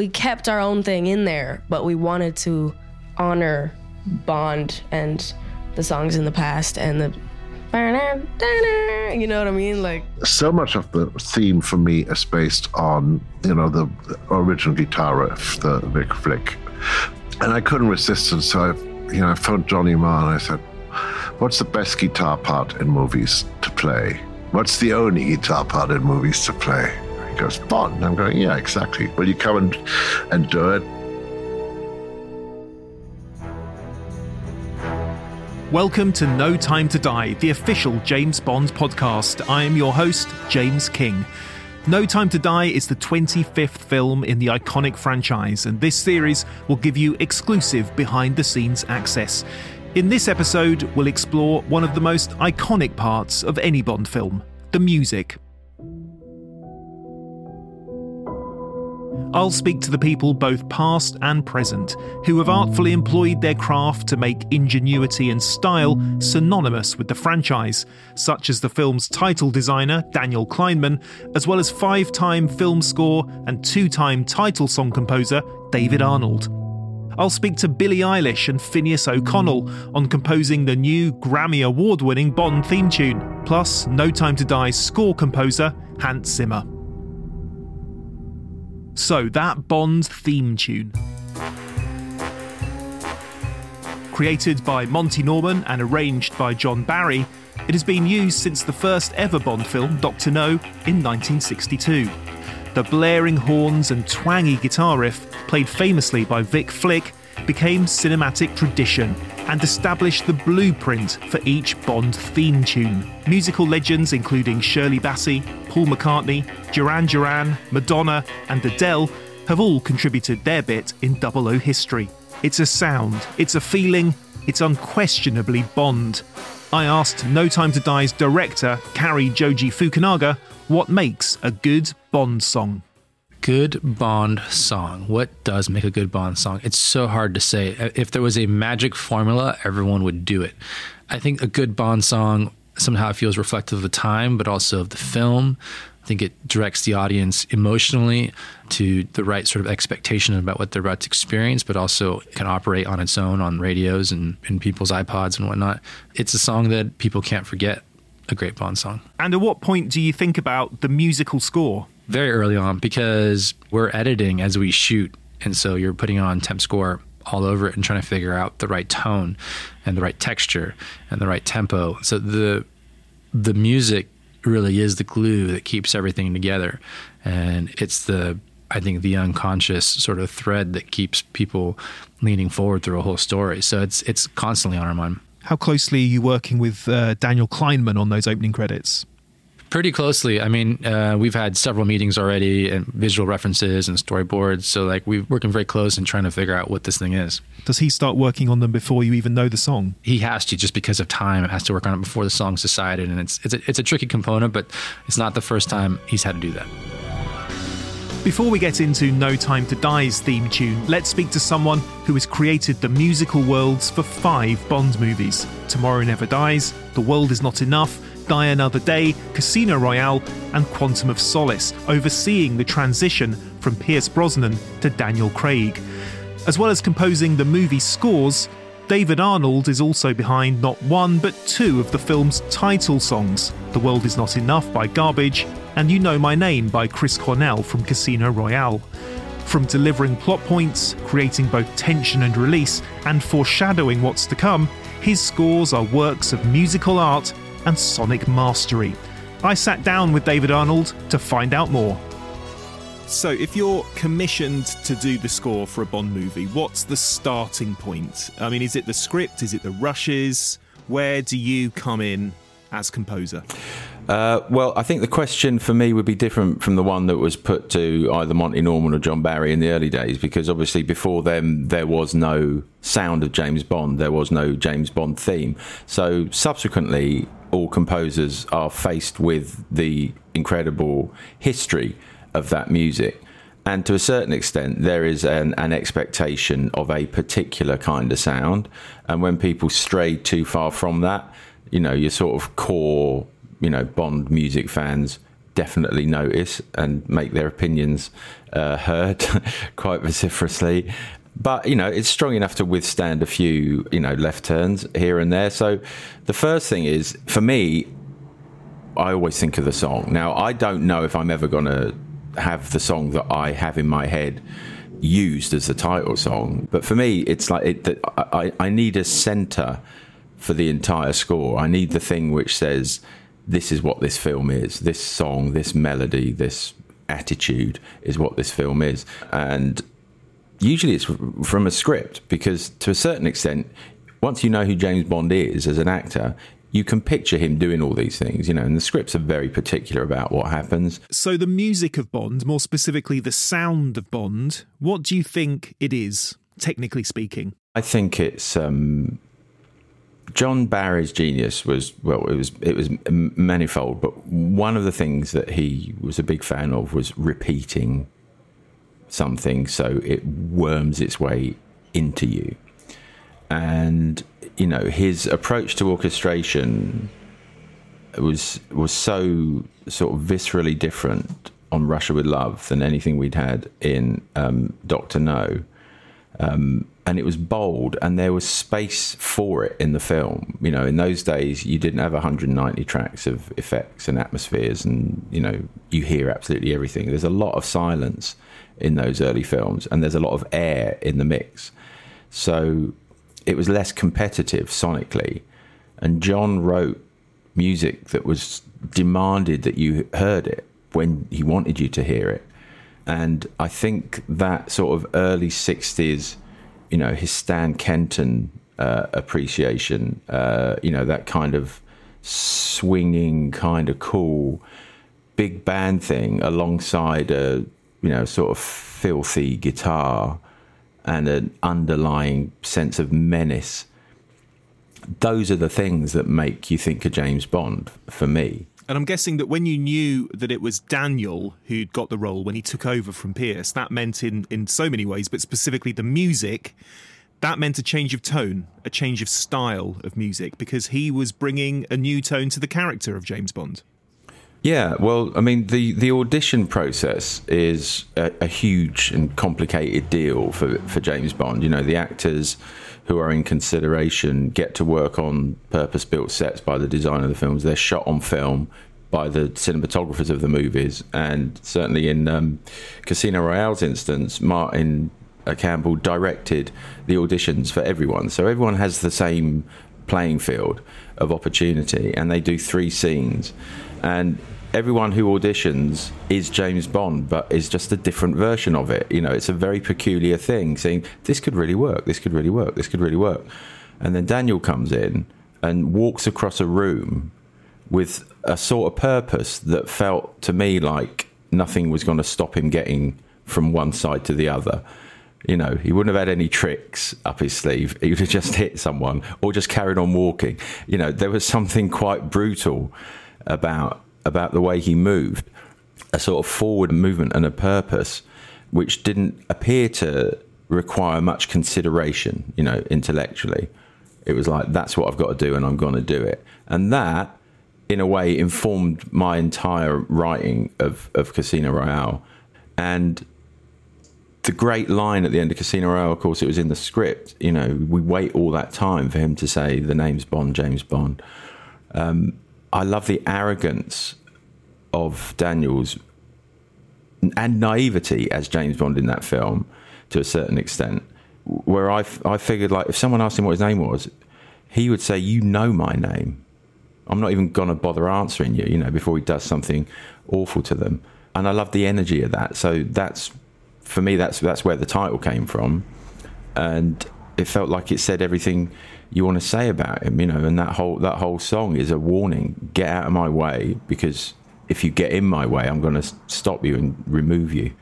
we kept our own thing in there, but we wanted to honor Bond and the songs in the past and the you know what I mean? Like so much of the theme for me is based on you know the original guitar riff, the Vic Flick, and I couldn't resist it. So I, you know, I phoned Johnny Marr and I said, "What's the best guitar part in movies to play? What's the only guitar part in movies to play?" Goes, "Bond." I'm going, "Yeah, exactly. Will you come and and do it?" Welcome to No Time to Die, the official James Bond podcast. I am your host, James King. No Time to Die is the 25th film in the iconic franchise, and this series will give you exclusive behind the scenes access. In this episode, we'll explore one of the most iconic parts of any Bond film the music. I'll speak to the people, both past and present, who have artfully employed their craft to make ingenuity and style synonymous with the franchise, such as the film's title designer, Daniel Kleinman, as well as five time film score and two time title song composer, David Arnold. I'll speak to Billie Eilish and Finneas O'Connell on composing the new Grammy Award winning Bond theme tune, plus No Time to Die's score composer, Hans Zimmer. So, that Bond theme tune. Created by Monty Norman and arranged by John Barry, it has been used since the first ever Bond film, Dr. No, in 1962. The blaring horns and twangy guitar riff, played famously by Vic Flick, became cinematic tradition and established the blueprint for each Bond theme tune. Musical legends including Shirley Bassey, Paul McCartney, Duran Duran, Madonna, and Adele have all contributed their bit in 00 history. It's a sound, it's a feeling, it's unquestionably Bond. I asked No Time to Die's director, Cary Joji Fukunaga, what makes a good Bond song good Bond song. What does make a good Bond song? It's so hard to say. Uh, if there was a magic formula, everyone would do it. I think a good Bond song somehow feels reflective of the time, but also of the film. I think it directs the audience emotionally to the right sort of expectation about what they're about to experience, but also can operate on its own on radios and in people's iPods and whatnot. It's a song that people can't forget. A great Bond song. And at what point do you think about the musical score? Very early on because we're editing as we shoot. And so you're putting on temp score all over it and trying to figure out the right tone and the right texture and the right tempo. So the the music really is the glue that keeps everything together. And it's the I think the unconscious sort of thread that keeps people leaning forward through a whole story. So it's it's constantly on our mind. How closely are you working with uh, Daniel Kleinman on those opening credits? Pretty closely. I mean, uh, we've had several meetings already and visual references and storyboards. So, like, we're working very close and trying to figure out what this thing is. Does he start working on them before you even know the song? He has to, just because of time. It has to work on it before the song's decided. And it's, it's, a, it's a tricky component, but it's not the first time he's had to do that. Before we get into No Time to Die's theme tune, let's speak to someone who has created the musical worlds for five Bond movies Tomorrow Never Dies, The World Is Not Enough, Die Another Day, Casino Royale, and Quantum of Solace, overseeing the transition from Pierce Brosnan to Daniel Craig. As well as composing the movie scores, David Arnold is also behind not one but two of the film's title songs The World Is Not Enough by Garbage and You Know My Name by Chris Cornell from Casino Royale. From delivering plot points, creating both tension and release, and foreshadowing what's to come, his scores are works of musical art and sonic mastery. I sat down with David Arnold to find out more. So, if you're commissioned to do the score for a Bond movie, what's the starting point? I mean, is it the script? Is it the rushes? Where do you come in as composer? Uh, well, I think the question for me would be different from the one that was put to either Monty Norman or John Barry in the early days, because obviously before them there was no sound of James Bond, there was no James Bond theme. So subsequently, all composers are faced with the incredible history of that music. And to a certain extent, there is an, an, expectation of a particular kind of sound. And when people stray too far from that, you know, your sort of core, you know, Bond music fans definitely notice and make their opinions uh, heard quite vociferously. But you know, it's strong enough to withstand a few you know left turns here and there. So the first thing is for me, I always think of the song. Now I don't know if I'm ever going to have the song that I have in my head used as the title song. But for me, it's like it, I, I need a center for the entire score. I need the thing which says, this is what this film is. This song, this melody, this attitude is what this film is. And usually it's from a script because to a certain extent, once you know who James Bond is as an actor, you can picture him doing all these things, you know, and the scripts are very particular about what happens. So, the music of Bond, more specifically the sound of Bond, what do you think it is, technically speaking? I think it's um, John Barry's genius was well, it was it was manifold, but one of the things that he was a big fan of was repeating something so it worms its way into you. And you know his approach to orchestration was was so sort of viscerally different on Russia with Love than anything we'd had in um, Doctor No. Um, and it was bold and there was space for it in the film you know in those days you didn't have 190 tracks of effects and atmospheres and you know you hear absolutely everything there's a lot of silence in those early films and there's a lot of air in the mix. So it was less competitive sonically. And john wrote music that was demanded that you heard it when he wanted you to hear it. And i think that sort of early 60s you know his Stan Kenton uh, appreciation, uh, you know that kind of swinging, kind of cool, big band thing alongside a you know sort of filthy guitar and an underlying sense of menace. Those are the things that make you think of James Bond for me. And I'm guessing that when you knew that it was Daniel who'd got the role when he took over from Pierce, that meant in, in so many ways, but specifically the music, that meant a change of tone, a change of style of music, because he was bringing a new tone to the character of James Bond. Yeah, well, I mean, the, the audition process is a, a, huge and complicated deal for, for James Bond. You know, the actors who are in consideration get to work on purpose built sets by the designer of the films. They're shot on film by the cinematographers of the movies. And certainly in um, Casino Royale's instance, Martin Campbell directed the auditions for everyone. So everyone has the same playing field of opportunity, and they do three scenes. And everyone who auditions is James Bond, but is just a different version of it. You know, it's a very peculiar thing saying, this could really work, this could really work, this could really work. And then Daniel comes in and walks across a room with a sort of purpose that felt to me like nothing was going to stop him getting from one side to the other. You know, he wouldn't have had any tricks up his sleeve. He would have just hit someone or just carried on walking. You know, there was something quite brutal about about the way he moved, a sort of forward movement and a purpose, which didn't appear to require much consideration, you know, intellectually. It was like, that's what I've got to do and I'm going to do it. And that, in a way, informed my entire writing of, of Casino Royale. And the great line at the end of Casino Royale, of course, it was in the script. You know, we wait all that time for him to say the name's Bond, James Bond. Um, I love the arrogance of Daniels and naivety as James Bond in that film to a certain extent. Where I, I figured, like, if someone asked him what his name was, he would say, You know my name. I'm not even going to bother answering you, you know, before he does something awful to them. And I love the energy of that. So that's, for me, that's, that's where the title came from. And it felt like it said everything you want to say about him, you know, and that whole that whole song is a warning: get out of my way, because if you get in my way, I'm going to stop you and remove you.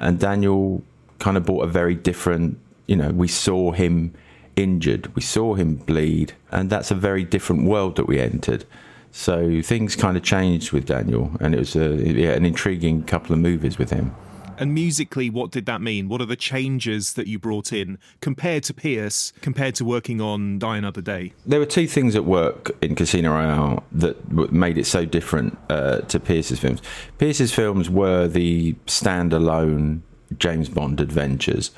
And Daniel kind of brought a very different, you know, we saw him injured, we saw him bleed, and that's a very different world that we entered. So things kind of changed with Daniel, and it was a, yeah, an intriguing couple of movies with him. And musically, what did that mean? What are the changes that you brought in compared to Pierce, compared to working on Die Another Day? There were two things at work in Casino Royale that made it so different uh, to Pierce's films. Pierce's films were the standalone James Bond adventures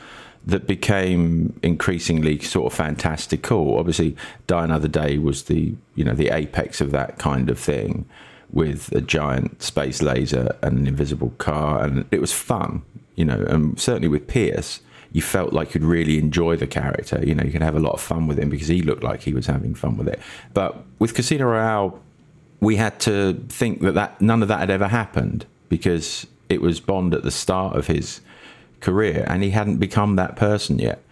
that became increasingly sort of fantastical. Obviously, Die Another Day was the you know the apex of that kind of thing, with a giant space laser and an invisible car, and it was fun, you know. And certainly with Pierce, you felt like you'd really enjoy the character. You know, you could have a lot of fun with him because he looked like he was having fun with it. But with Casino Royale, we had to think that, that none of that had ever happened because it was Bond at the start of his career, and he hadn't become that person yet.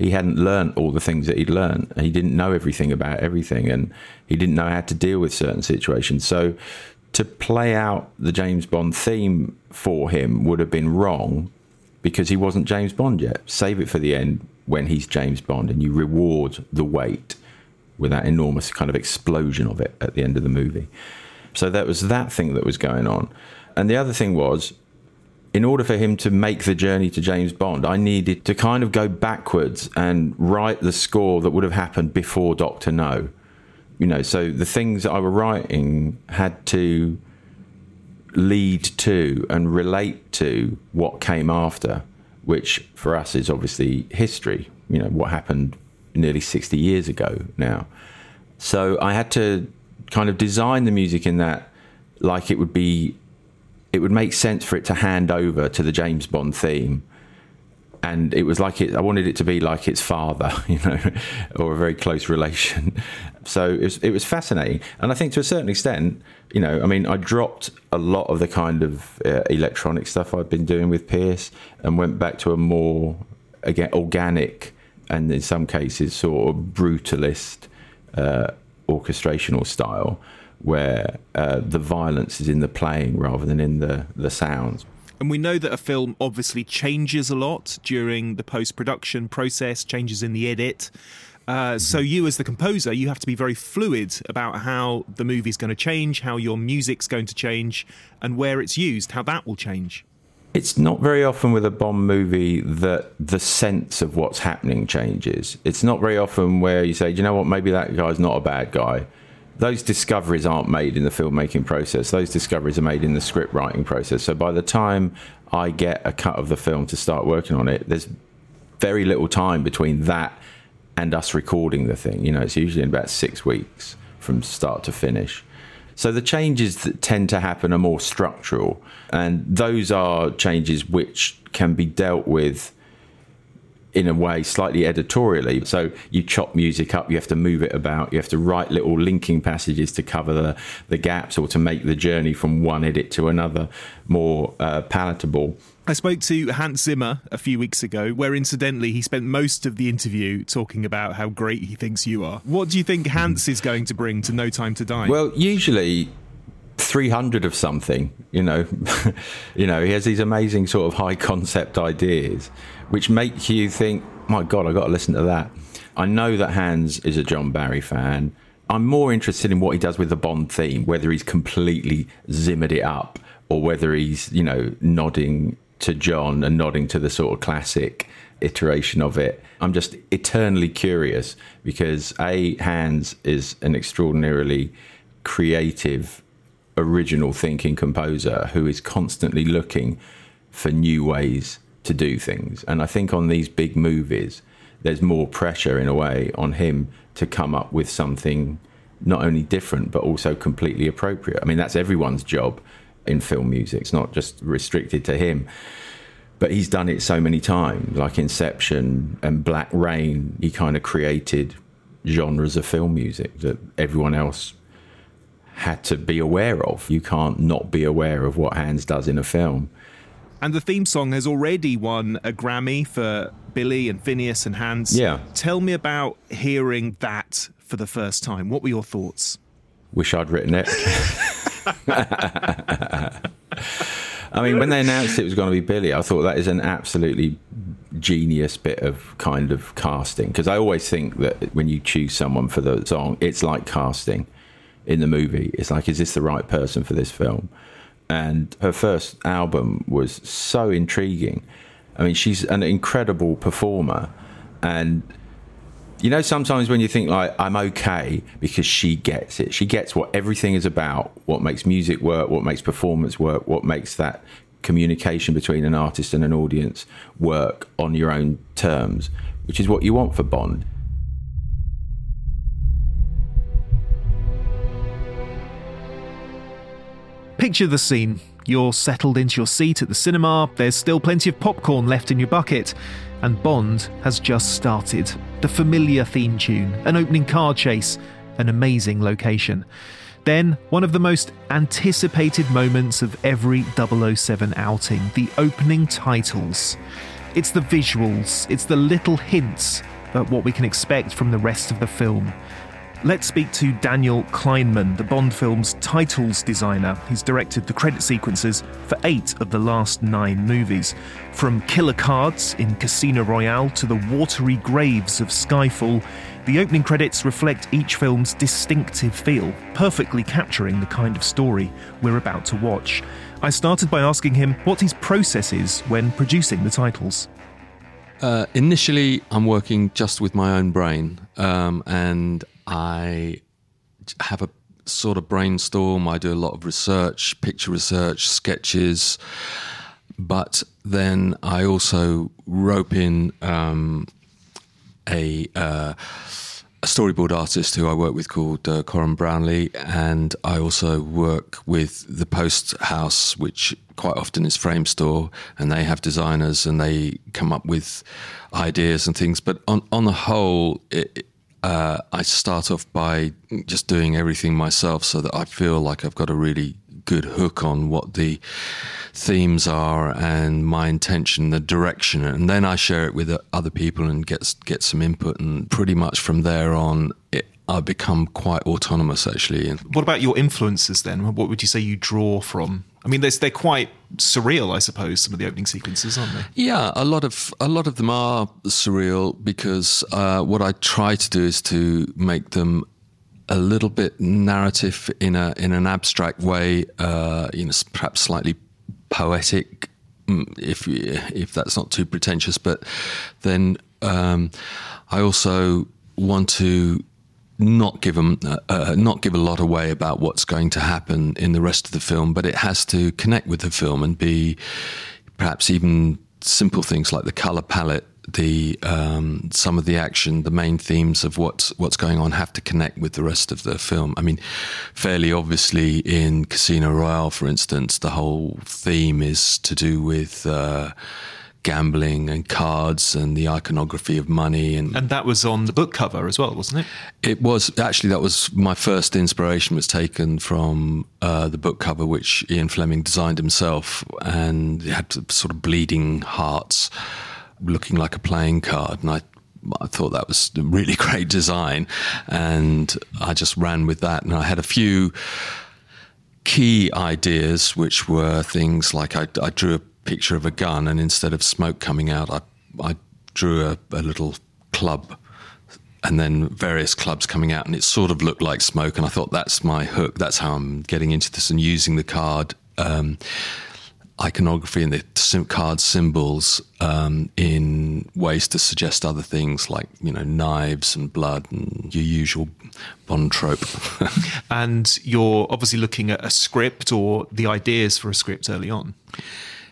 He hadn't learned all the things that he'd learned. He didn't know everything about everything, and he didn't know how to deal with certain situations. So, to play out the James Bond theme for him would have been wrong because he wasn't James Bond yet. Save it for the end when he's James Bond, and you reward the wait with that enormous kind of explosion of it at the end of the movie. So that was that thing that was going on. And the other thing was in order for him to make the journey to James Bond, I needed to kind of go backwards and write the score that would have happened before Doctor No. You know, so the things that I were writing had to lead to and relate to what came after, which for us is obviously history, you know, what happened nearly 60 years ago now. So I had to kind of design the music in that like it would be it would make sense for it to hand over to the James Bond theme. And it was like it, I wanted it to be like its father, you know, or a very close relation. So it was, it was fascinating. And I think to a certain extent, you know, I mean, I dropped a lot of the kind of uh, electronic stuff I'd been doing with Pierce and went back to a more, again, organic and in some cases sort of brutalist uh, orchestrational style where uh, the violence is in the playing rather than in the, the sounds. And we know that a film obviously changes a lot during the post production process, changes in the edit. Uh, so you, as the composer, you have to be very fluid about how the movie's going to change, how your music's going to change, and where it's used, how that will change. It's not very often with a Bond movie that the sense of what's happening changes. It's not very often where you say, you know what, maybe that guy's not a bad guy those discoveries aren't made in the filmmaking process. Those discoveries are made in the script writing process. So by the time I get a cut of the film to start working on it, there's very little time between that and us recording the thing. You know, it's usually in about six weeks from start to finish. So the changes that tend to happen are more structural, and those are changes which can be dealt with in a way slightly editorially. So you chop music up, you have to move it about, you have to write little linking passages to cover the, the gaps or to make the journey from one edit to another more uh, palatable. I spoke to Hans Zimmer a few weeks ago, where incidentally he spent most of the interview talking about how great he thinks you are. What do you think Hans is going to bring to No Time to Die? Well, usually 300 of something you know you know he has these amazing sort of high concept ideas which make you think my god I've got to listen to that. I know that hans is a john barry fan. I'm more interested in what he does with the bond theme whether he's completely zimmered it up or whether he's you know nodding to john and nodding to the sort of classic iteration of it. I'm just eternally curious because a hans is an extraordinarily creative original thinking composer who is constantly looking for new ways to do things. And I think on these big movies, there's more pressure in a way on him to come up with something not only different but also completely appropriate. I mean, that's everyone's job in film music. It's not just restricted to him. But he's done it so many times, like Inception and Black Rain. He kind of created genres of film music that everyone else had to be aware of. You can't not be aware of what Hans does in a film. And the theme song has already won a Grammy for Billie and Finneas and Hans. Yeah. Tell me about hearing that for the first time. What were your thoughts? Wish I'd written it. I mean, when they announced it was going to be Billie, I thought that is an absolutely genius bit of kind of casting. Because I always think that when you choose someone for the song, it's like casting in the movie. It's like, is this the right person for this film? And her first album was so intriguing. I mean, she's an incredible performer, and you know, sometimes when you think like I'm okay because she gets it, she gets what everything is about, what makes music work, what makes performance work, what makes that communication between an artist and an audience work on your own terms, which is what you want for Bond. Picture the scene. You're settled into your seat at the cinema, there's still plenty of popcorn left in your bucket, and Bond has just started. The familiar theme tune, an opening car chase, an amazing location. Then, one of the most anticipated moments of every 007 outing the opening titles. It's the visuals, it's the little hints at what we can expect from the rest of the film. Let's speak to Daniel Kleinman, the Bond film's titles designer. He's directed the credit sequences for eight of the last nine movies. From killer cards in Casino Royale to the watery graves of Skyfall, the opening credits reflect each film's distinctive feel, perfectly capturing the kind of story we're about to watch. I started by asking him what his process is when producing the titles. Uh, initially, I'm working just with my own brain, um, and I have a sort of brainstorm. I do a lot of research, picture research, sketches, but then I also rope in um, a. Uh, a storyboard artist who I work with called uh, Corin Brownlee, and I also work with the Post House, which quite often is Framestore, and they have designers and they come up with ideas and things. But on on the whole, it, uh, I start off by just doing everything myself so that I feel like I've got a really good hook on what the themes are and my intention, the direction, and then I share it with other people and get get some input. And pretty much from there on, it, I become quite autonomous actually. What about your influences then? What would you say you draw from? I mean, they're, they're quite surreal, I suppose. Some of the opening sequences, aren't they? Yeah, a lot of a lot of them are surreal because uh, what I try to do is to make them a little bit narrative in a in an abstract way, uh, you know, perhaps slightly poetic, mm, if if that's not too pretentious. But then um, I also want to not give them uh, uh, not give a lot away about what's going to happen in the rest of the film, but it has to connect with the film and be perhaps even simple things like the color palette, the um, some of the action, the main themes of what's what's going on have to connect with the rest of the film. I mean, fairly obviously in Casino Royale, for instance, the whole theme is to do with. Uh, gambling and cards and the iconography of money and and that was on the book cover as well wasn't it? It was actually that was my first inspiration was taken from uh, the book cover which Ian Fleming designed himself and it had sort of bleeding hearts looking like a playing card. And I I thought that was a really great design. And I just ran with that. And I had a few key ideas which were things like I, I drew a picture of a gun, and instead of smoke coming out, I, I drew a, a little club and then various clubs coming out, and it sort of looked like smoke. And I thought that's my hook. That's how I'm getting into this and using the card um, iconography and the card symbols um, in ways to suggest other things like you know knives and blood and your usual Bond trope. and you're obviously looking at a script or the ideas for a script early on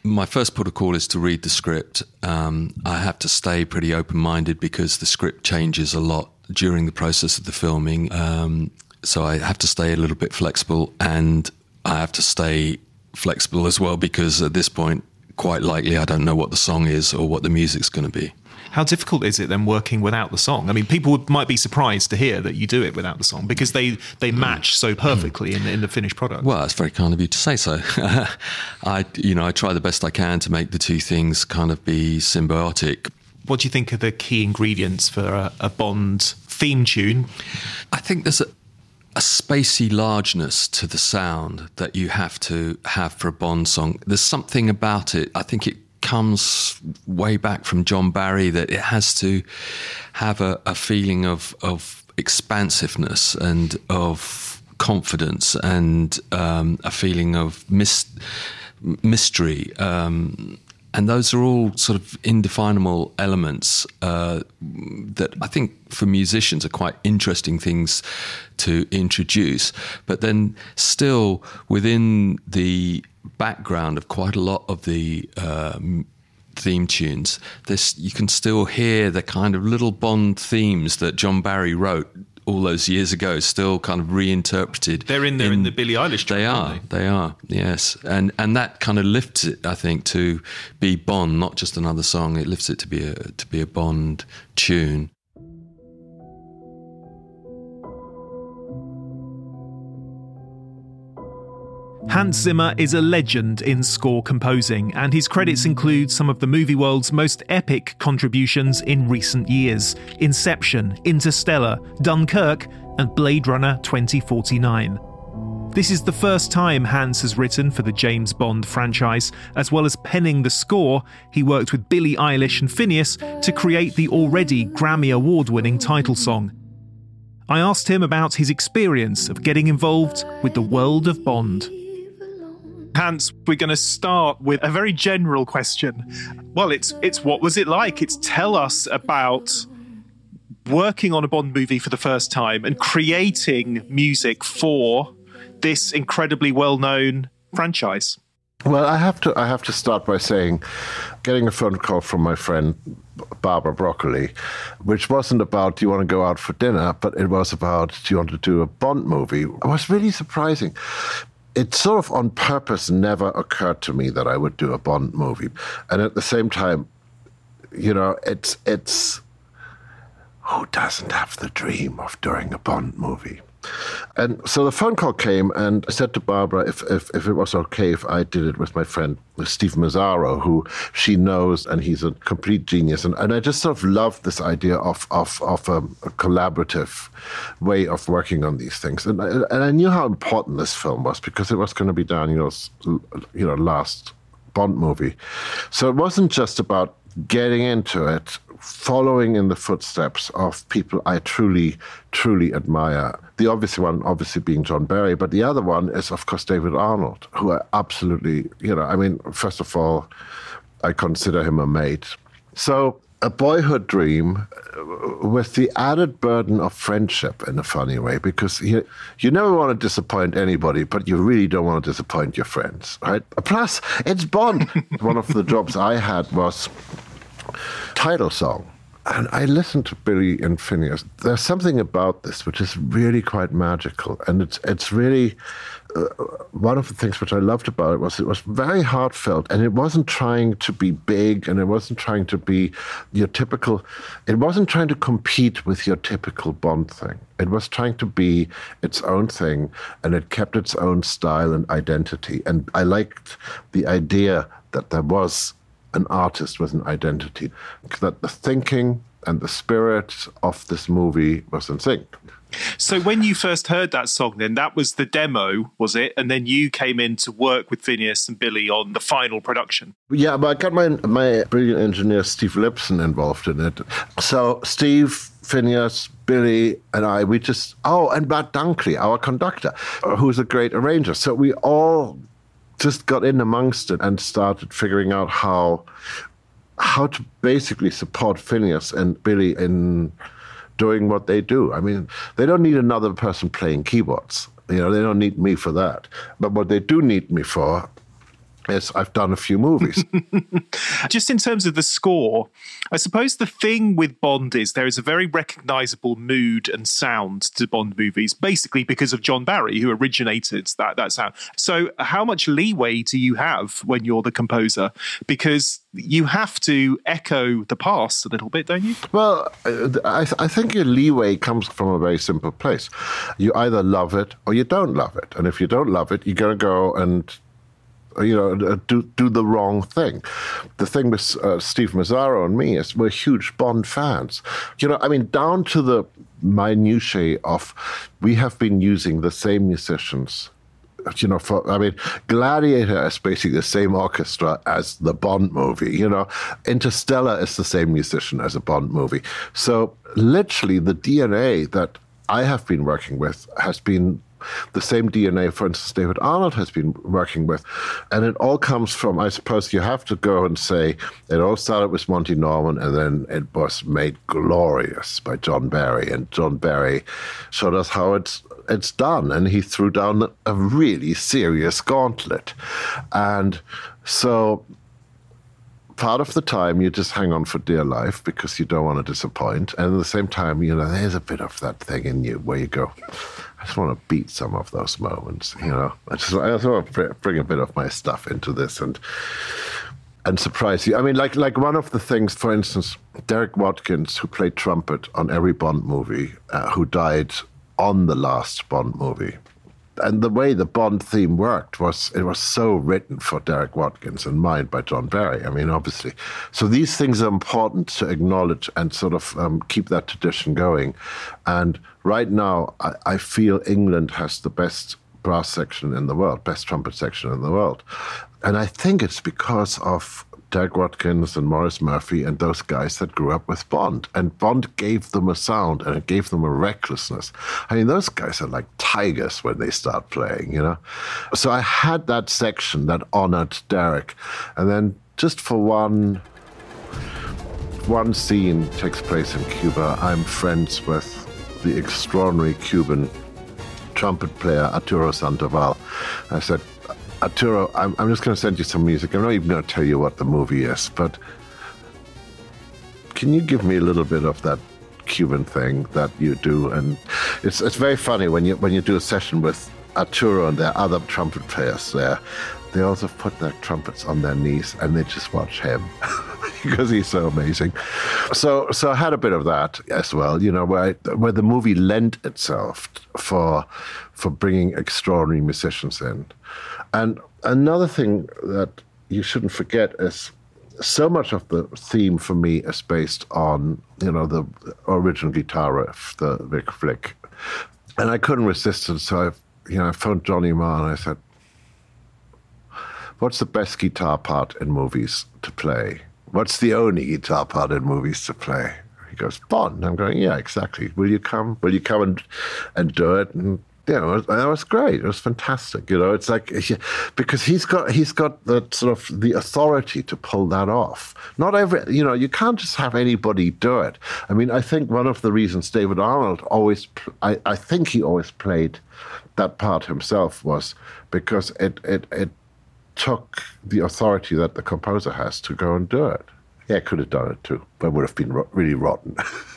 my first protocol is to read the script. Um, I have to stay pretty open minded because the script changes a lot during the process of the filming. Um, so I have to stay a little bit flexible and I have to stay flexible as well because at this point, quite likely, I don't know what the song is or what the music's going to be. How difficult is it then working without the song? I mean, people might be surprised to hear that you do it without the song because they, they mm. match so mm. perfectly in the, in the finished product. Well, it's very kind of you to say so. I, you know, I try the best I can to make the two things kind of be symbiotic. What do you think are the key ingredients for a, a Bond theme tune? I think there's a, a spacey largeness to the sound that you have to have for a Bond song. There's something about it. I think it comes way back from John Barry that it has to have a, a feeling of, of expansiveness and of confidence and um, a feeling of mis- mystery. Um, and those are all sort of indefinable elements uh, that I think for musicians are quite interesting things to introduce. But then, still within the background of quite a lot of the uh, theme tunes, this you can still hear the kind of little Bond themes that John Barry wrote all those years ago still kind of reinterpreted. They're in there in, in the Billie Eilish. Track, they are. They? they? are. Yes, and and that kind of lifts it, I think, to be Bond, not just another song. It lifts it to be a to be a Bond tune. Hans Zimmer is a legend in score composing, and his credits include some of the movie world's most epic contributions in recent years Inception, Interstellar, Dunkirk, and Blade Runner 2049. This is the first time Hans has written for the James Bond franchise. As well as penning the score, he worked with Billie Eilish and Finneas to create the already Grammy Award winning title song. I asked him about his experience of getting involved with the world of Bond. Hans, we're going to start with a very general question. Well, it's it's what was it like? It's tell us about working on a Bond movie for the first time and creating music for this incredibly well-known franchise. Well, I have to I have to start by saying getting a phone call from my friend Barbara Broccoli, which wasn't about do you want to go out for dinner, but it was about do you want to do a Bond movie. It was really surprising it sort of on purpose never occurred to me that I would do a Bond movie. And at the same time, you know, it's it's who doesn't have the dream of doing a Bond movie? And so the phone call came, and I said to Barbara if, if, if it was okay if I did it with my friend Steve Mazzaro, who she knows, and he's a complete genius. And, and I just sort of love this idea of, of, of a, a collaborative way of working on these things. And I, and I knew how important this film was because it was going to be Daniel's you know, last Bond movie. So it wasn't just about getting into it following in the footsteps of people I truly, truly admire. The obvious one, obviously, being John Barry, but the other one is, of course, David Arnold, who I absolutely, you know, I mean, first of all, I consider him a mate. So, a boyhood dream uh, with the added burden of friendship in a funny way, because you, you never want to disappoint anybody, but you really don't want to disappoint your friends, right? Plus, it's Bond. One of the jobs I had was title song. And I listened to Billie and Finneas. There's something about this which is really quite magical, and it's it's really uh, one of the things which I loved about it was it was very heartfelt, and it wasn't trying to be big, and it wasn't trying to be your typical. It wasn't trying to compete with your typical Bond thing. It was trying to be its own thing, and it kept its own style and identity. And I liked the idea that there was an artist with an identity. That the thinking and the spirit of this movie was in sync. So when you first heard that song, then that was the demo, was it? And then you came in to work with Finneas and Billie on the final production. Yeah, but I got my my brilliant engineer Steve Lipson involved in it. So Steve, Finneas, Billie, and I, we just oh, and Matt Dunkley, our conductor, who's a great arranger. So we all just got in amongst it and started figuring out how how to basically support Finneas and Billie in doing what they do. I mean, they don't need another person playing keyboards. You know, they don't need me for that. But what they do need me for Yes, I've done a few movies. Just in terms of the score, I suppose the thing with Bond is there is a very recognizable mood and sound to Bond movies, basically because of John Barry, who originated that, that sound. So, how much leeway do you have when you're the composer? Because you have to echo the past a little bit, don't you? Well, uh, I, th- I think your leeway comes from a very simple place. You either love it or you don't love it. And if you don't love it, you're going to go and you know, uh, do do the wrong thing. The thing with uh, Steve Mazzaro and me is we're huge Bond fans. You know, I mean, down to the minutiae of we have been using the same musicians you know, for I mean, Gladiator is basically the same orchestra as the Bond movie. You know, Interstellar is the same musician as a Bond movie. So literally, the DNA that I have been working with has been the same DNA, for instance, David Arnold has been working with. And it all comes from, I suppose you have to go and say, it all started with Monty Norman and then it was made glorious by John Barry. And John Barry showed us how it's it's done. And he threw down a really serious gauntlet. And so part of the time you just hang on for dear life because you don't want to disappoint. And at the same time, you know, there's a bit of that thing in you where you go, I just want to beat some of those moments, you know. I just, I just want to bring a bit of my stuff into this and and surprise you. I mean, like like one of the things, for instance, Derek Watkins, who played trumpet on every Bond movie, uh, who died on the last Bond movie. And the way the Bond theme worked was it was so written for Derek Watkins and mine by John Barry. I mean, obviously. So these things are important to acknowledge and sort of um, keep that tradition going. And right now, I, I feel England has the best brass section in the world, best trumpet section in the world. And I think it's because of Derek Watkins and Maurice Murphy and those guys that grew up with Bond. And Bond gave them a sound and it gave them a recklessness. I mean, those guys are like tigers when they start playing, you know? So I had that section that honored Derek. And then just for one one scene takes place in Cuba. I'm friends with the extraordinary Cuban trumpet player Arturo Sandoval. I said, Arturo, I'm, I'm just going to send you some music. I'm not even going to tell you what the movie is, but can you give me a little bit of that Cuban thing that you do? And it's it's very funny when you when you do a session with Arturo and their other trumpet players there. They also put their trumpets on their knees and they just watch him because he's so amazing. So so I had a bit of that as well, you know, where I, where the movie lent itself for for bringing extraordinary musicians in. And another thing that you shouldn't forget is so much of the theme for me is based on, you know, the original guitar riff, the Vic Flick. And I couldn't resist it, so I, you know, I phoned Johnny Marr and I said, "What's the best guitar part in movies to play? What's the only guitar part in movies to play?" He goes, "Bond." I'm going, "Yeah, exactly. Will you come? Will you come and and do it?" And yeah, that was great. It was fantastic. You know, it's like because he's got he's got the sort of the authority to pull that off. Not every, you know, you can't just have anybody do it. I mean, I think one of the reasons David Arnold always, I, I think he always played that part himself was because it it it took the authority that the composer has to go and do it. Yeah, could have done it too, but it would have been ro- really rotten.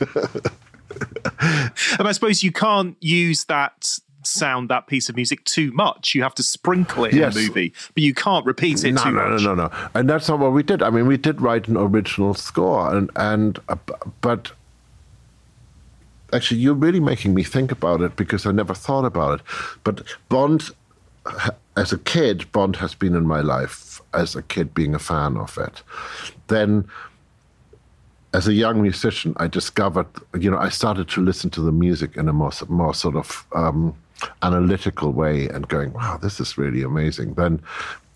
and I suppose you can't use that sound that piece of music too much. You have to sprinkle it yes. in the movie, but you can't repeat it no, too no, much. No, no, no, no. And that's not what we did. I mean, we did write an original score, and and uh, but actually, you're really making me think about it because I never thought about it. But Bond, as a kid, Bond has been in my life as a kid, being a fan of it. Then as a young musician, I discovered, you know, I started to listen to the music in a more, more sort of um, analytical way and going, wow, this is really amazing. Then,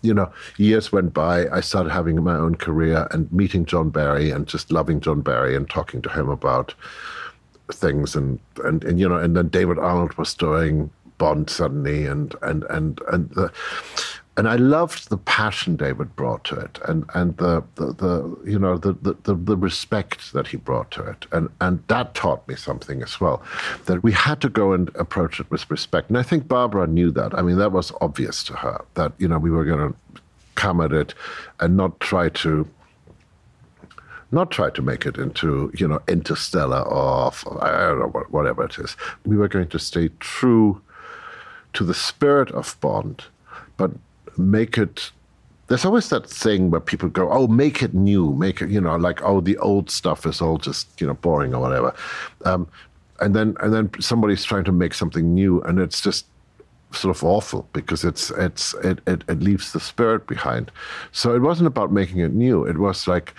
you know, years went by. I started having my own career and meeting John Barry and just loving John Barry and talking to him about things and and, and you know, and then David Arnold was doing Bond suddenly and and and and the and I loved the passion David brought to it, and and the the, the you know the, the the respect that he brought to it, and and that taught me something as well, that we had to go and approach it with respect, and I think Barbara knew that. I mean, that was obvious to her that you know we were going to come at it, and not try to. Not try to make it into, you know, interstellar or I don't know, whatever it is. We were going to stay true to the spirit of Bond, but make it there's always that thing where people go, "Oh, make it new, make it," you know, like, "Oh, the old stuff is all just you know boring or whatever," um, and then and then somebody's trying to make something new, and it's just sort of awful because it's it's it, it, it leaves the spirit behind. So it wasn't about making it new; it was like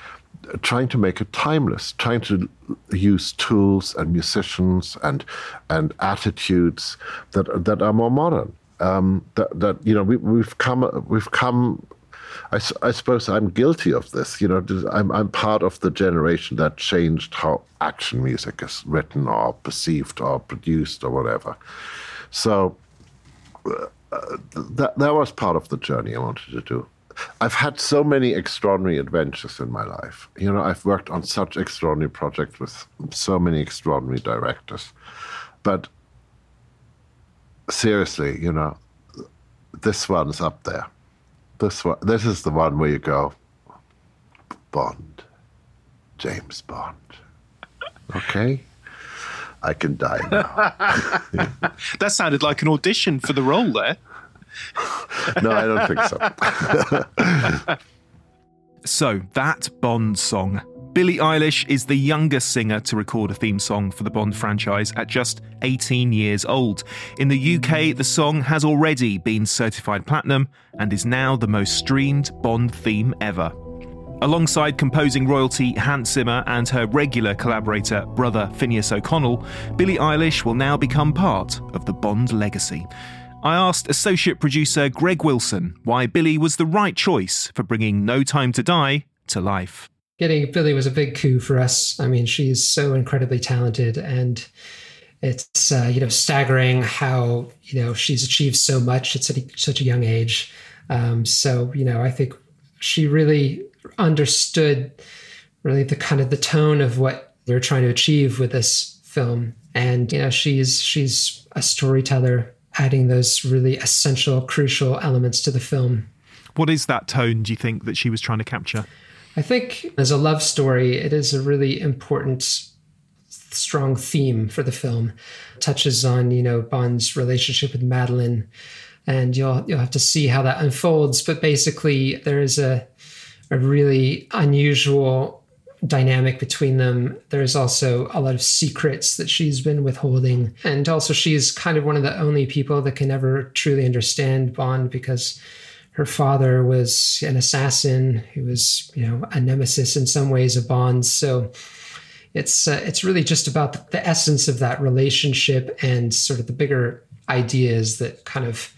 trying to make it timeless, trying to use tools and musicians and and attitudes that that are more modern um, that that you know we, we've come we've come. I, I, suppose I'm guilty of this. You know, I'm I'm part of the generation that changed how action music is written or perceived or produced or whatever. So that that was part of the journey I wanted to do. I've had so many extraordinary adventures in my life. You know, I've worked on such extraordinary projects with so many extraordinary directors. But seriously, you know, this one's up there. This one, this is the one where you go, Bond, James Bond. Okay, I can die now. That sounded like an audition for the role there. no, I don't think so. So, that Bond song. Billie Eilish is the youngest singer to record a theme song for the Bond franchise at just 18 years old. In the UK, the song has already been certified platinum and is now the most streamed Bond theme ever. Alongside composing royalty Hans Zimmer and her regular collaborator, brother Finneas O'Connell, Billie Eilish will now become part of the Bond legacy. I asked associate producer Greg Wilson why Billie was the right choice for bringing No Time to Die to life. Getting Billie was a big coup for us. I mean, she's so incredibly talented, and it's uh, you know staggering how you know she's achieved so much at such a, young age. Um, so you know, I think she really understood really the kind of the tone of what they're trying to achieve with this film, and you know, she's she's a storyteller, adding those really essential, crucial elements to the film. What is that tone, do you think, that she was trying to capture? I think as a love story, it is a really important, strong theme for the film. It touches on you know Bond's relationship with Madeleine, and you'll you'll have to see how that unfolds. But basically, there is a a really unusual dynamic between them. There's also a lot of secrets that she's been withholding, and also she's kind of one of the only people that can ever truly understand Bond because her father was an assassin who was you know a nemesis in some ways of Bond's so it's uh, it's really just about the, the essence of that relationship and sort of the bigger ideas that kind of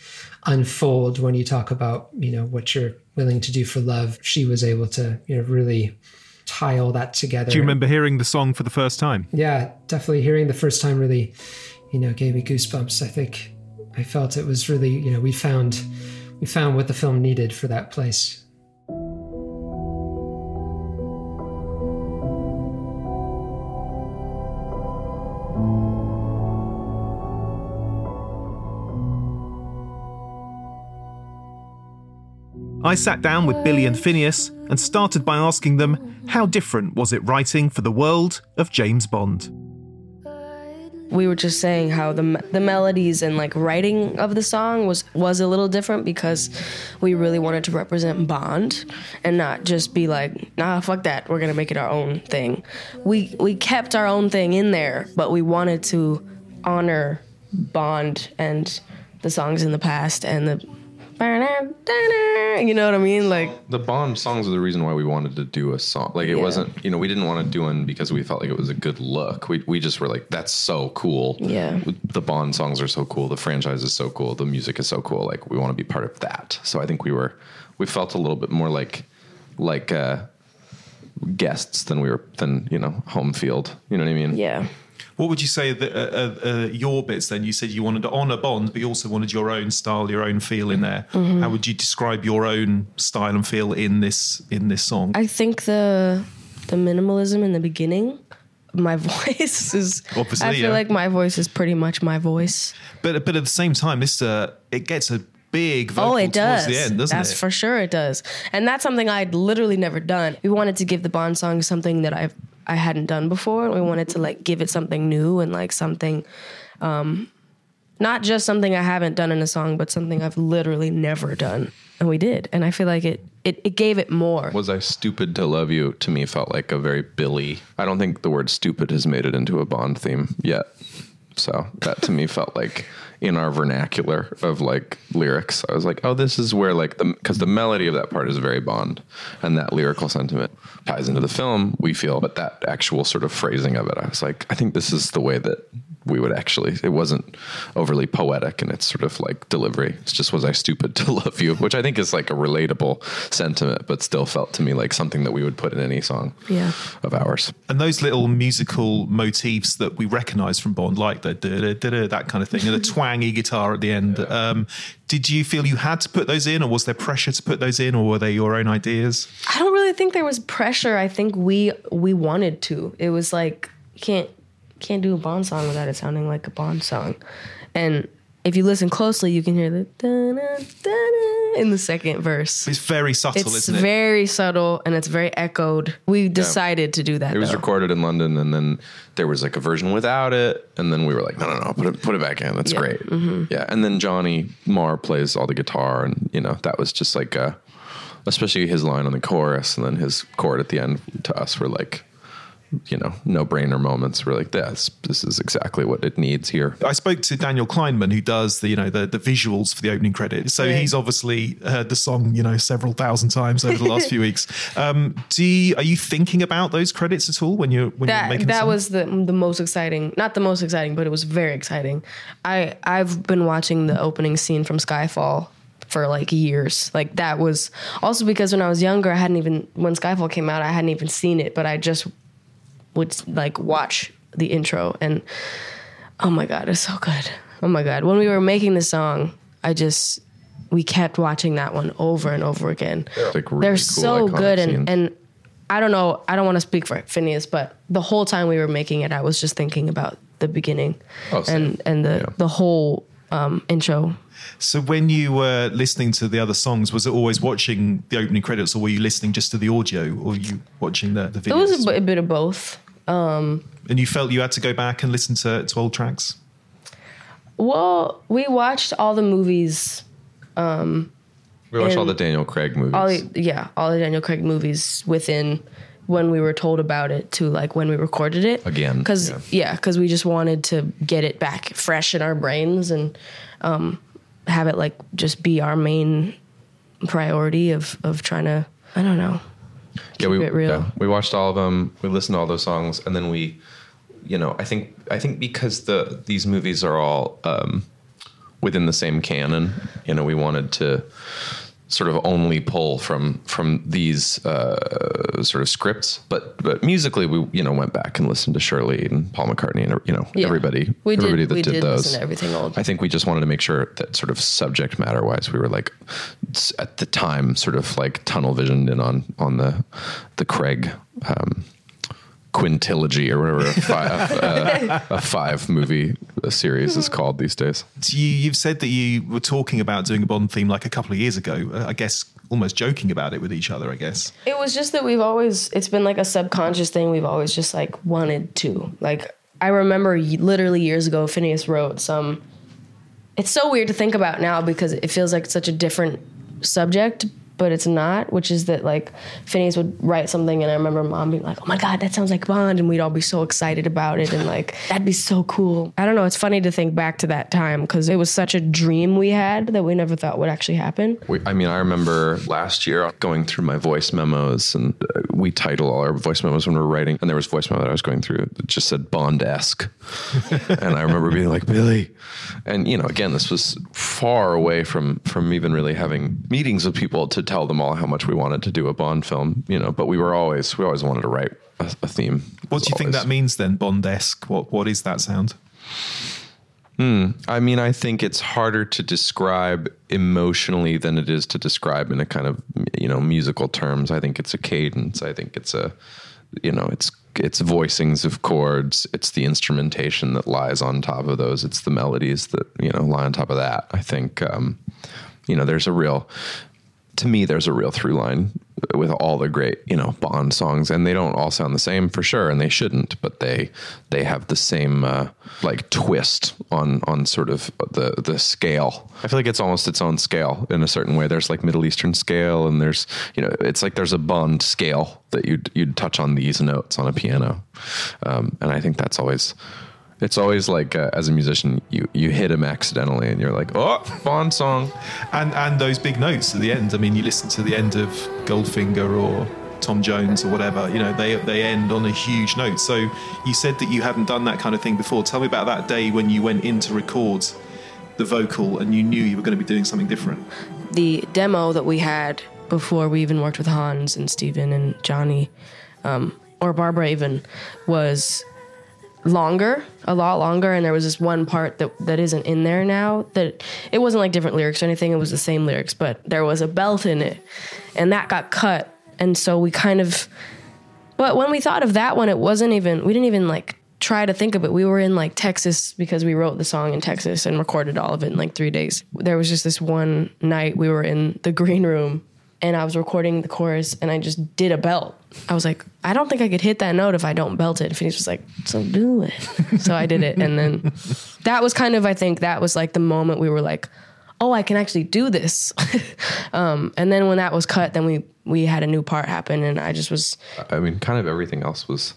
unfold when you talk about you know what you're willing to do for love. She was able to you know really tie all that together. Do you remember hearing the song for the first time? yeah definitely hearing the first time really you know gave me goosebumps. I think i felt it was really you know we found we found what the film needed for that place I sat down with Billie and Finneas and started by asking them how different was it writing for the world of James Bond? We were just saying how the the melodies and like writing of the song was was a little different because we really wanted to represent Bond and not just be like nah fuck that we're gonna make it our own thing. We we kept our own thing in there, but we wanted to honor Bond and the songs in the past and the you know what I mean like The Bond songs are the reason why we wanted to do a song. Like it Yeah. wasn't, you know, we didn't want to do one because we felt like it was a good look. We we just were like, that's so cool. Yeah. The Bond songs are so cool. The franchise is so cool. The music is so cool. Like we want to be part of that. So I think we were, we felt a little bit more like, like uh, guests than we were than you know home field. You know what I mean? yeah. What would you say that uh, uh, uh, your bits then? You said you wanted to honour Bond, but you also wanted your own style, your own feel in there. How would you describe your own style and feel in this in this song? I think the the minimalism in the beginning my voice is Obviously, I feel yeah. like my voice is pretty much my voice. but but at the same time, this uh, it gets a big vocal Oh, it does. towards the end, doesn't that's it? for sure it does. And that's something I'd literally never done. We wanted to give the Bond song something that I've I hadn't done before. We wanted to like give it something new and like something um not just something I haven't done in a song, but something I've literally never done. And we did. And I feel like it it, it gave it more. Was I stupid to love you? To me, felt like a very Billie. I don't think the word stupid has made it into a Bond theme yet. So that to me felt like in our vernacular of like lyrics. I was like, oh, this is where like the because the melody of that part is very Bond, and that lyrical sentiment ties into the film. We feel, but that actual sort of phrasing of it, I was like, I think this is the way that we would actually. It wasn't overly poetic in its sort of like delivery. It's just was I stupid to love you, which I think is like a relatable sentiment, but still felt to me like something that we would put in any song Yeah. of ours. And those little musical motifs that we recognise from Bond, like the da, da, da, da, that kind of thing, and the twangy guitar at the end. Um, did you feel you had to put those in, or was there pressure to put those in, or were they your own ideas? I don't really think there was pressure. I think we we wanted to. It was like can't can't do a Bond song without it sounding like a Bond song. And if you listen closely, you can hear the da-na, da-na in the second verse. It's very subtle, It's isn't it? very subtle and it's very echoed. We decided to do that. It was though. recorded in London, and then there was like a version without it, and then we were like, no, no, no, put it put it back in. That's Yeah. Mm-hmm. great. Yeah, and then Johnny Marr plays all the guitar, and you know that was just like, a, especially his line on the chorus, and then his chord at the end to us were like, you know, no brainer moments. We're like, this this is exactly what it needs here. I spoke to Daniel Kleinman, who does the you know the, the visuals for the opening credits. So Right. he's obviously heard the song you know several thousand times over the last few weeks. Um, do you, are you thinking about those credits at all when you're when you're that making the that song? was the the most exciting not the most exciting but it was very exciting i i've been watching the opening scene from skyfall for like years like that was also because when i was younger i hadn't even when skyfall came out i hadn't even seen it but i just would like watch the intro and oh my god it's so good. Oh my god. When we were making the song i just we kept watching that one over and over again. Like really they're cool, so good and and I don't know. I don't want to speak for Finneas, but the whole time we were making it, I was just thinking about the beginning Oh, and and the Yeah. the whole um, intro. So when you were listening to the other songs, was it always watching the opening credits, or were you listening just to the audio, or were you watching the the It was a, b- a bit of both. and you felt you had to go back and listen to, to old tracks. Well, we watched all the movies. We watched all the Daniel Craig movies. All the, yeah, all the Daniel Craig movies within when we were told about it to like when we recorded it Again, Because yeah. yeah, because we just wanted to get it back fresh in our brains and um, have it like just be our main priority of of trying to I don't know. yeah, we yeah, we watched all of them. We listened to all those songs, and then we, you know, I think I think because the these movies are all um, within the same canon, you know, we wanted to sort of only pull from from these uh, sort of scripts, but but musically we you know went back and listened to Shirley and Paul McCartney and you know Yeah. everybody We did- everybody that we did, did those. everything old. I think we just wanted to make sure that sort of subject matter wise, we were like at the time sort of like tunnel visioned in on on the the Craig um, quintilogy or whatever a five, uh, a five movie series is called these days. You, you've said that you were talking about doing a Bond theme like a couple of years ago. Uh, I guess almost joking about it with each other. I guess. It was just that we've always it's been like a subconscious thing we've always just like wanted to. Like I remember literally years ago Finneas wrote some It's so weird to think about now because it feels like such a different subject, but it's not, which is that like Finneas would write something and I remember mom being like, "Oh my god, that sounds like Bond." And we'd all be so excited about it and like that'd be so cool. I don't know, it's funny to think back to that time cuz it was such a dream we had that we never thought would actually happen. We, I mean, I remember last year going through my voice memos, and uh, we title all our voice memos when we're writing. And there was a voice memo that I was going through that just said Bond esque, and I remember being like Billie, and you know, again, this was far away from from even really having meetings with people to tell them all how much we wanted to do a Bond film, you know. But we were always we always wanted to write a, a theme. What do you think that means then, Bond-esque? What What is that sound? I mean, I think it's harder to describe emotionally than it is to describe in a kind of you know musical terms. I think it's a cadence. I think it's a you know it's it's voicings of chords. It's the instrumentation that lies on top of those. It's the melodies that you know lie on top of that. I think um, you know there's a real to me there's a real through line with all the great you know bond songs and they don't all sound the same for sure and they shouldn't but they they have the same uh, like twist on on sort of the the scale. I feel like it's almost its own scale in a certain way. There's like middle eastern scale and there's you know it's like there's a bond scale that you'd you'd touch on these notes on a piano. Um, and i think that's always it's always like uh, as a musician you you hit them accidentally and you're like oh bond song And and those big notes at the end. I mean, you listen to the end of Goldfinger or Tom Jones or whatever. You know, they they end on a huge note. So you said that you hadn't done that kind of thing before. Tell me about that day when you went in to record the vocal and you knew you were going to be doing something different. The demo that we had before we even worked with Hans and Steven and Johnny, um, or Barbara even, was longer, a lot longer, and there was this one part that that isn't in there now. That it wasn't like different lyrics or anything; it was the same lyrics, but there was a belt in it, and that got cut, and so we kind of. But when we thought of that one, it wasn't even. We didn't even like try to think of it. We were in like Texas because we wrote the song in Texas and recorded all of it in like three days. There was just this one night we were in the green room and I was recording the chorus and I just did a belt. I was like, I don't think I could hit that note if I don't belt it. And Finneas was like, so do it. so I did it. And then that was kind of, I think that was like the moment we were like, oh, I can actually do this. um, and then when that was cut, then we, we had a new part happen and I just was. I mean, kind of everything else was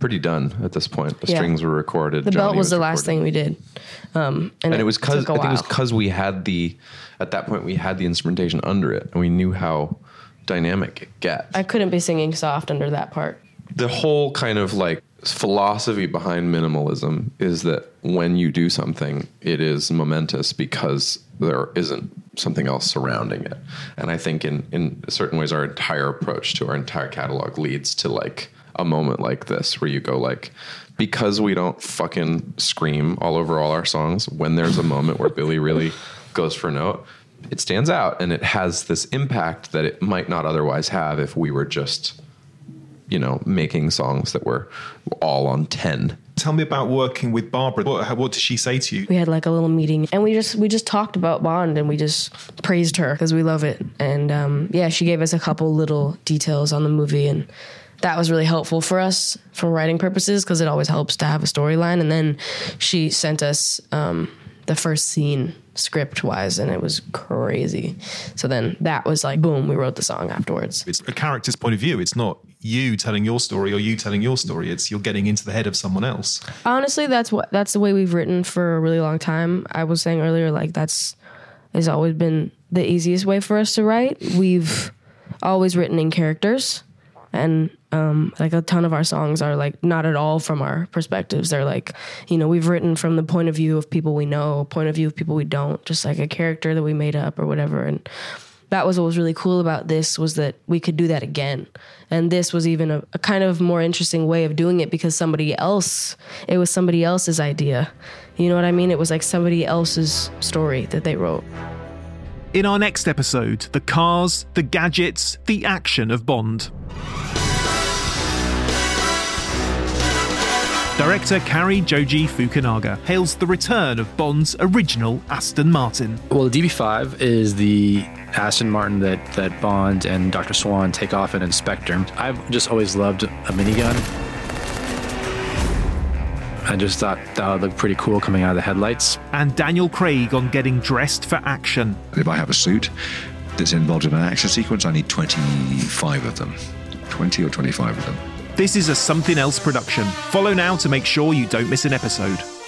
pretty done at this point. The Yeah. strings were recorded. The Johnny belt was, the last thing we did. Um, and, and it was because I think it was because we had the at that point we had the instrumentation under it and we knew how dynamic it gets. I couldn't be singing soft under that part. the whole kind of like philosophy behind minimalism is that when you do something, it is momentous because there isn't something else surrounding it. And I think in in certain ways, our entire approach to our entire catalog leads to like a moment like this where you go like. Because we don't fucking scream all over all our songs, when there's a moment where Billie really goes for a note, it stands out and it has this impact that it might not otherwise have if we were just you know, making songs that were all on 10. Tell me about working with Barbara. What, what did she say to you? we had like a little meeting and we just we just talked about bond and we just praised her because we love it and um, yeah she gave us a couple little details on the movie and that was really helpful for us for writing purposes because it always helps to have a storyline and then she sent us um, the first scene script wise and it was crazy so then that was like boom we wrote the song afterwards It's a character's point of view. It's not you telling your story or you telling your story. It's you're getting into the head of someone else. honestly that's what that's the way we've written for a really long time i was saying earlier like that's has always been the easiest way for us to write we've always written in characters and um, like a ton of our songs are like not at all from our perspectives. They're like you know we've written from the point of view of people we know point of view of people we don't just like a character that we made up or whatever. And that was what was really cool about this was that we could do that again. And this was even a, a kind of more interesting way of doing it because somebody else it was somebody else's idea. You know what i mean? It was like somebody else's story that they wrote. In our next episode, the cars, the gadgets, the action of Bond. Director Cary Joji Fukunaga hails the return of Bond's original Aston Martin. Well, the DB5 is the Aston Martin that, that Bond and Dr. Swann take off in Inspector. I've just always loved a minigun. I just thought that would look pretty cool coming out of the headlights. And Daniel Craig on getting dressed for action. If I have a suit that's involved in an action sequence, I need 25 of them. 20 or 25 of them. This is a Something Else production. Follow now to make sure you don't miss an episode.